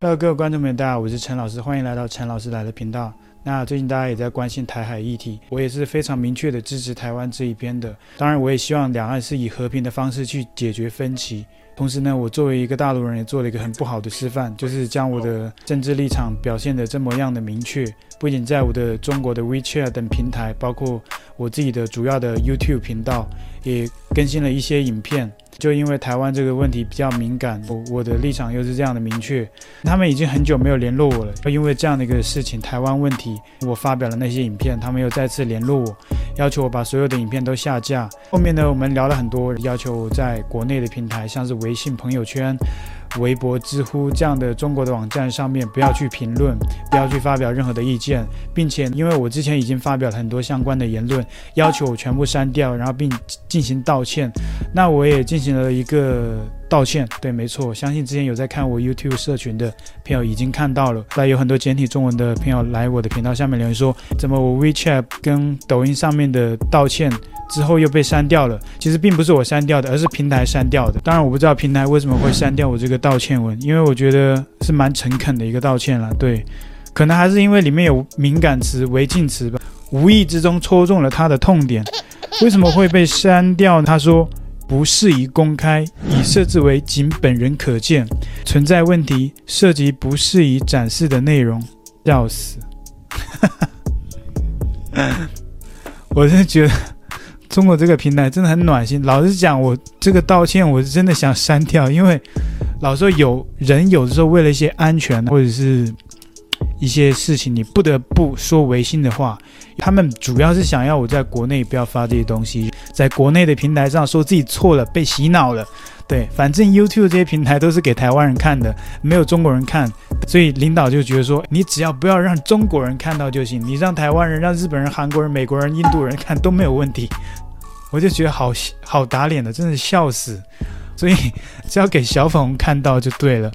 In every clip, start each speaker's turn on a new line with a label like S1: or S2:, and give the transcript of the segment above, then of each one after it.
S1: Hello，各位观众朋友，大家好，我是陈老师，欢迎来到陈老师来了频道。那最近大家也在关心台海议题，我也是非常明确的支持台湾这一边的。当然，我也希望两岸是以和平的方式去解决分歧。同时呢，我作为一个大陆人，也做了一个很不好的示范，就是将我的政治立场表现得这么样的明确。不仅在我的中国的 WeChat 等平台，包括我自己的主要的 YouTube 频道，也更新了一些影片。就因为台湾这个问题比较敏感，我我的立场又是这样的明确，他们已经很久没有联络我了。因为这样的一个事情，台湾问题，我发表了那些影片，他们又再次联络我，要求我把所有的影片都下架。后面呢，我们聊了很多，要求我在国内的平台，像是微信朋友圈。微博、知乎这样的中国的网站上面，不要去评论，不要去发表任何的意见，并且因为我之前已经发表了很多相关的言论，要求我全部删掉，然后并进行道歉。那我也进行了一个道歉，对，没错，相信之前有在看我 YouTube 社群的朋友已经看到了。后来有很多简体中文的朋友来我的频道下面留言说，怎么我 WeChat 跟抖音上面的道歉。之后又被删掉了，其实并不是我删掉的，而是平台删掉的。当然我不知道平台为什么会删掉我这个道歉文，因为我觉得是蛮诚恳的一个道歉了。对，可能还是因为里面有敏感词、违禁词吧，无意之中戳中了他的痛点。为什么会被删掉？他说不适宜公开，已设置为仅本人可见，存在问题，涉及不适宜展示的内容。笑死！我真的觉得。中国这个平台真的很暖心。老实讲，我这个道歉我是真的想删掉，因为老说，有人有的时候为了一些安全或者是一些事情，你不得不说违心的话。他们主要是想要我在国内不要发这些东西，在国内的平台上说自己错了，被洗脑了。对，反正 YouTube 这些平台都是给台湾人看的，没有中国人看，所以领导就觉得说，你只要不要让中国人看到就行，你让台湾人、让日本人、韩国人、美国人、印度人看都没有问题。我就觉得好好打脸的，真的笑死。所以只要给小粉红看到就对了。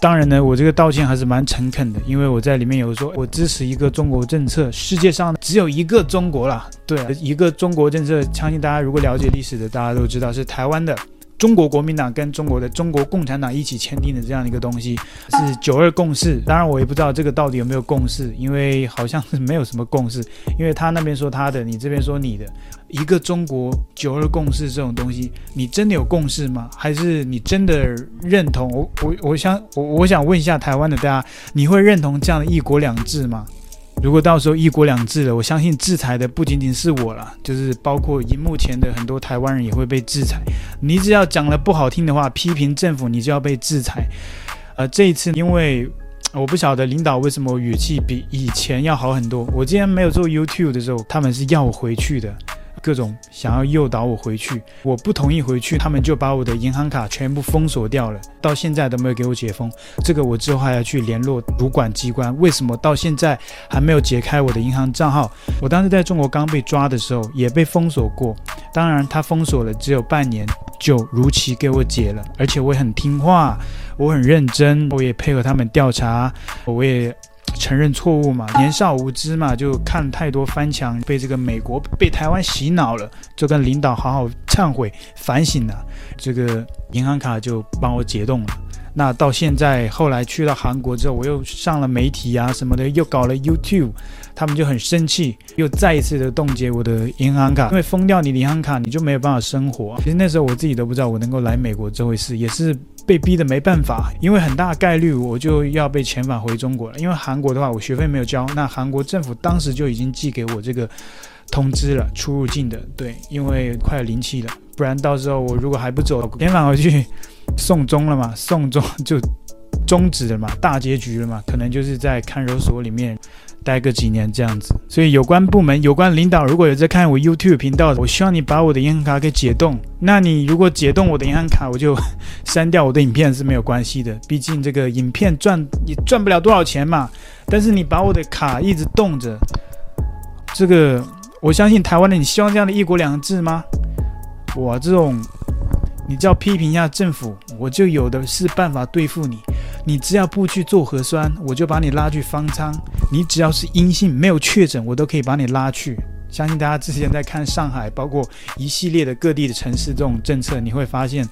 S1: 当然呢，我这个道歉还是蛮诚恳的，因为我在里面有说，我支持一个中国政策，世界上只有一个中国啦。对，一个中国政策，相信大家如果了解历史的，大家都知道是台湾的。中国国民党跟中国的中国共产党一起签订的这样一个东西是九二共识，当然我也不知道这个到底有没有共识，因为好像是没有什么共识，因为他那边说他的，你这边说你的，一个中国九二共识这种东西，你真的有共识吗？还是你真的认同？我我我想我我想问一下台湾的大家，你会认同这样的一国两制吗？如果到时候一国两制了，我相信制裁的不仅仅是我了，就是包括荧幕前的很多台湾人也会被制裁。你只要讲了不好听的话，批评政府，你就要被制裁。呃，这一次因为我不晓得领导为什么语气比以前要好很多。我之前没有做 YouTube 的时候，他们是要我回去的。各种想要诱导我回去，我不同意回去，他们就把我的银行卡全部封锁掉了，到现在都没有给我解封。这个我之后还要去联络主管机关，为什么到现在还没有解开我的银行账号？我当时在中国刚被抓的时候也被封锁过，当然他封锁了只有半年，就如期给我解了，而且我也很听话，我很认真，我也配合他们调查，我也。承认错误嘛，年少无知嘛，就看太多翻墙，被这个美国、被台湾洗脑了，就跟领导好好忏悔、反省了，这个银行卡就帮我解冻了。那到现在后来去到韩国之后，我又上了媒体啊什么的，又搞了 YouTube，他们就很生气，又再一次的冻结我的银行卡，因为封掉你的银行卡，你就没有办法生活。其实那时候我自己都不知道我能够来美国这回事，也是。被逼的没办法，因为很大概率我就要被遣返回中国了。因为韩国的话，我学费没有交，那韩国政府当时就已经寄给我这个通知了，出入境的。对，因为快要临期了，不然到时候我如果还不走，遣返回去，送终了嘛，送终就终止了嘛，大结局了嘛，可能就是在看守所里面。待个几年这样子，所以有关部门、有关领导，如果有在看我 YouTube 频道，我希望你把我的银行卡给解冻。那你如果解冻我的银行卡，我就 删掉我的影片是没有关系的，毕竟这个影片赚也赚不了多少钱嘛。但是你把我的卡一直冻着，这个我相信台湾的，你希望这样的一国两制吗？我这种，你只要批评一下政府，我就有的是办法对付你。你只要不去做核酸，我就把你拉去方舱。你只要是阴性，没有确诊，我都可以把你拉去。相信大家之前在看上海，包括一系列的各地的城市这种政策，你会发现，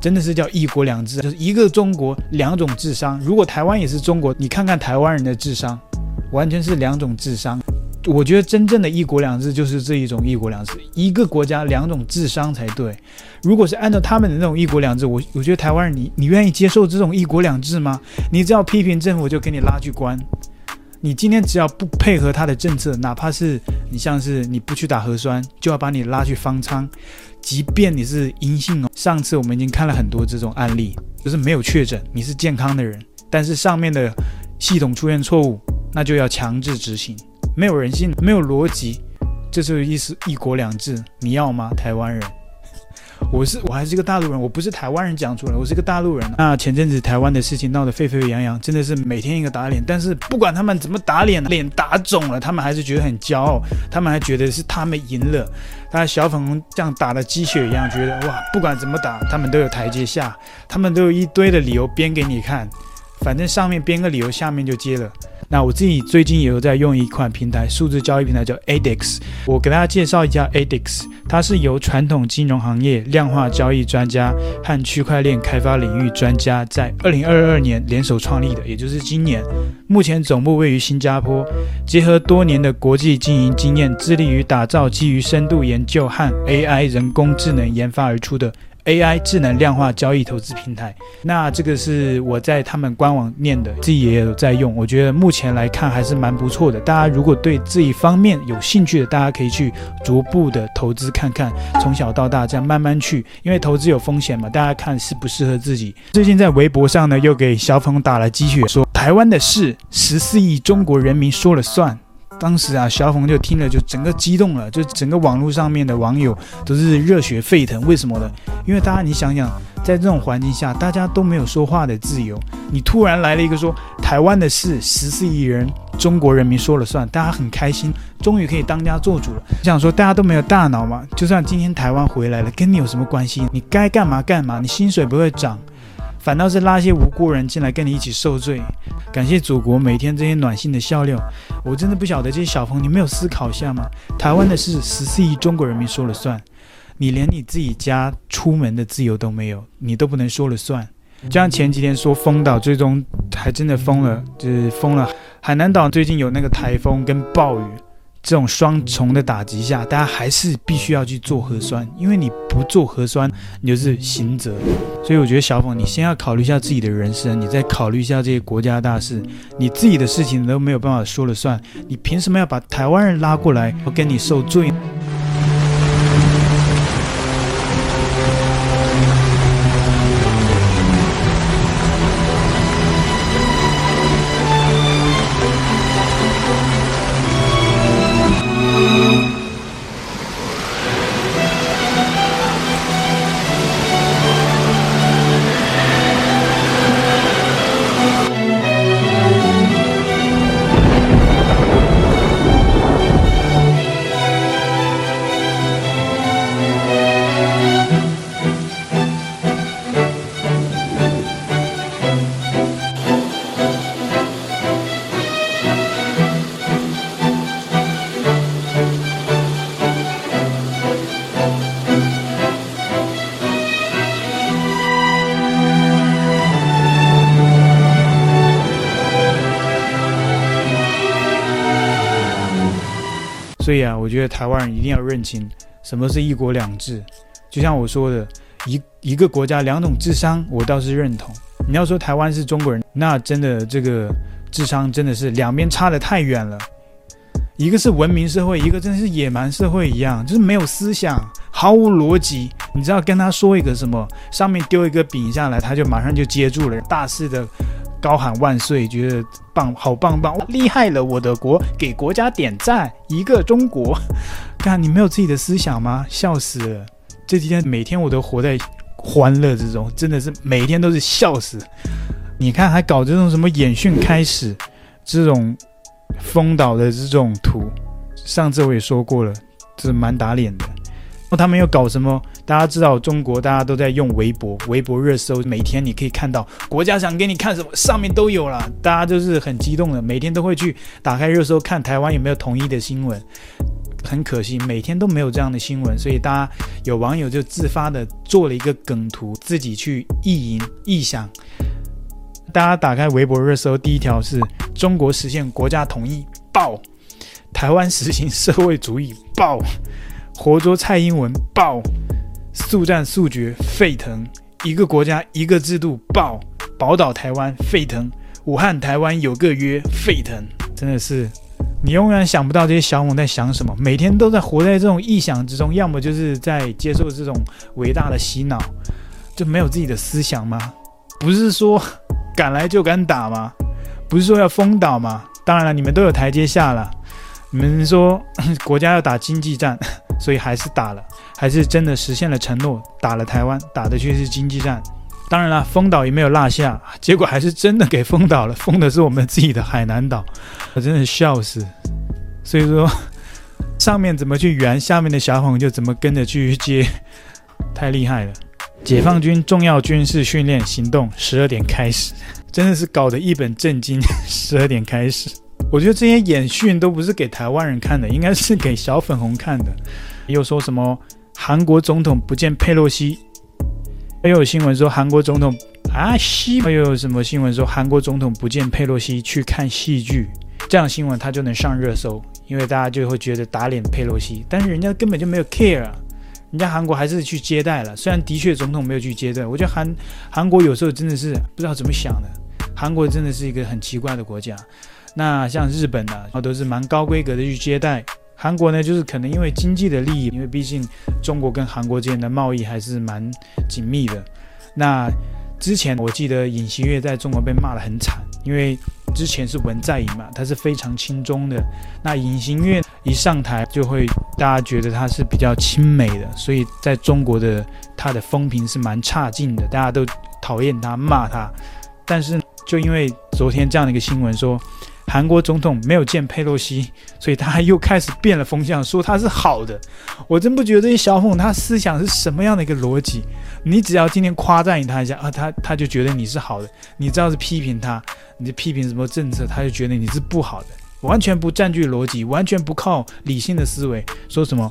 S1: 真的是叫一国两制，就是一个中国两种智商。如果台湾也是中国，你看看台湾人的智商，完全是两种智商。我觉得真正的一国两制就是这一种一国两制，一个国家两种智商才对。如果是按照他们的那种一国两制，我我觉得台湾人你你愿意接受这种一国两制吗？你只要批评政府就给你拉去关，你今天只要不配合他的政策，哪怕是你像是你不去打核酸，就要把你拉去方舱，即便你是阴性哦。上次我们已经看了很多这种案例，就是没有确诊，你是健康的人，但是上面的系统出现错误，那就要强制执行。没有人性，没有逻辑，这就是意思一国两制，你要吗？台湾人，我是我还是一个大陆人，我不是台湾人讲出来，我是个大陆人。那前阵子台湾的事情闹得沸沸扬扬，真的是每天一个打脸。但是不管他们怎么打脸，脸打肿了，他们还是觉得很骄傲，他们还觉得是他们赢了。他小粉红像打了鸡血一样，觉得哇，不管怎么打，他们都有台阶下，他们都有一堆的理由编给你看，反正上面编个理由，下面就接了。那我自己最近也有在用一款平台，数字交易平台叫 ADDX。我给大家介绍一下 ADDX，它是由传统金融行业量化交易专家和区块链开发领域专家在二零二二年联手创立的，也就是今年。目前总部位于新加坡，结合多年的国际经营经验，致力于打造基于深度研究和 AI 人工智能研发而出的。AI 智能量化交易投资平台，那这个是我在他们官网念的，自己也有在用。我觉得目前来看还是蛮不错的。大家如果对这一方面有兴趣的，大家可以去逐步的投资看看，从小到大这样慢慢去，因为投资有风险嘛，大家看适不适合自己。最近在微博上呢，又给小粉打了鸡血，说台湾的事十四亿中国人民说了算。当时啊，小冯就听了，就整个激动了，就整个网络上面的网友都是热血沸腾。为什么呢？因为大家你想想，在这种环境下，大家都没有说话的自由。你突然来了一个说台湾的事，十四亿人中国人民说了算，大家很开心，终于可以当家做主了。想说大家都没有大脑嘛，就算今天台湾回来了，跟你有什么关系？你该干嘛干嘛，你薪水不会涨。反倒是拉些无辜人进来跟你一起受罪，感谢祖国每天这些暖心的笑料。我真的不晓得这些小朋友，你没有思考一下吗？台湾的事十四亿中国人民说了算，你连你自己家出门的自由都没有，你都不能说了算。就像前几天说封岛，最终还真的封了，就是封了。海南岛最近有那个台风跟暴雨。这种双重的打击下，大家还是必须要去做核酸，因为你不做核酸，你就是行者。所以我觉得小凤，你先要考虑一下自己的人生，你再考虑一下这些国家大事，你自己的事情都没有办法说了算，你凭什么要把台湾人拉过来，我跟你受罪？所以啊，我觉得台湾人一定要认清什么是一国两制。就像我说的，一一个国家两种智商，我倒是认同。你要说台湾是中国人，那真的这个智商真的是两边差得太远了。一个是文明社会，一个真的是野蛮社会一样，就是没有思想，毫无逻辑。你知道跟他说一个什么，上面丢一个饼下来，他就马上就接住了，大肆的。高喊万岁，觉得棒，好棒棒，厉害了！我的国，给国家点赞，一个中国。看你没有自己的思想吗？笑死了！这几天每天我都活在欢乐之中，真的是每天都是笑死。你看还搞这种什么演训开始，这种封岛的这种图，上次我也说过了，这蛮打脸的。那他们又搞什么？大家知道中国，大家都在用微博，微博热搜，每天你可以看到国家想给你看什么，上面都有了。大家就是很激动的，每天都会去打开热搜看台湾有没有统一的新闻。很可惜，每天都没有这样的新闻，所以大家有网友就自发的做了一个梗图，自己去意淫臆想。大家打开微博热搜，第一条是中国实现国家统一爆，台湾实行社会主义爆，活捉蔡英文爆，速战速决沸腾，一个国家一个制度爆，宝岛台湾沸腾，武汉台湾有个约沸腾，真的是。你永远想不到这些小猛在想什么，每天都在活在这种臆想之中，要么就是在接受这种伟大的洗脑，就没有自己的思想吗？不是说敢来就敢打吗？不是说要封岛吗？当然了，你们都有台阶下了。你们说 国家要打经济战，所以还是打了，还是真的实现了承诺，打了台湾，打的却是经济战。当然了，封岛也没有落下，结果还是真的给封岛了，封的是我们自己的海南岛，我真的笑死。所以说，上面怎么去圆，下面的小粉就怎么跟着去接，太厉害了。解放军重要军事训练行动十二点开始，真的是搞得一本正经。十二点开始，我觉得这些演训都不是给台湾人看的，应该是给小粉红看的。又说什么韩国总统不见佩洛西。又有新闻说韩国总统啊西，又有什么新闻说韩国总统不见佩洛西去看戏剧，这样新闻他就能上热搜，因为大家就会觉得打脸佩洛西，但是人家根本就没有 care，人家韩国还是去接待了，虽然的确总统没有去接待，我觉得韩韩国有时候真的是不知道怎么想的，韩国真的是一个很奇怪的国家，那像日本呢，都是蛮高规格的去接待。韩国呢，就是可能因为经济的利益，因为毕竟中国跟韩国之间的贸易还是蛮紧密的。那之前我记得尹锡悦在中国被骂得很惨，因为之前是文在寅嘛，他是非常亲中的。那尹锡悦一上台，就会大家觉得他是比较亲美的，所以在中国的他的风评是蛮差劲的，大家都讨厌他，骂他。但是就因为昨天这样的一个新闻说。韩国总统没有见佩洛西，所以他又开始变了风向，说他是好的。我真不觉得这些小粉他思想是什么样的一个逻辑？你只要今天夸赞他一下啊，他他就觉得你是好的；你只要是批评他，你批评什么政策，他就觉得你是不好的。完全不占据逻辑，完全不靠理性的思维，说什么？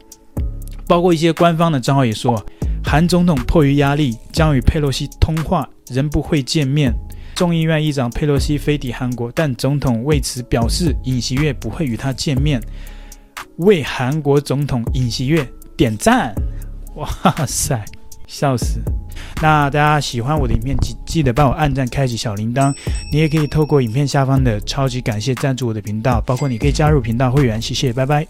S1: 包括一些官方的账号也说，韩总统迫于压力将与佩洛西通话，仍不会见面。众议院议长佩洛西飞抵韩国，但总统为此表示，尹锡悦不会与他见面，为韩国总统尹锡悦点赞。哇塞，笑死！那大家喜欢我的影片，记记得帮我按赞，开启小铃铛。你也可以透过影片下方的超级感谢赞助我的频道，包括你可以加入频道会员，谢谢，拜拜。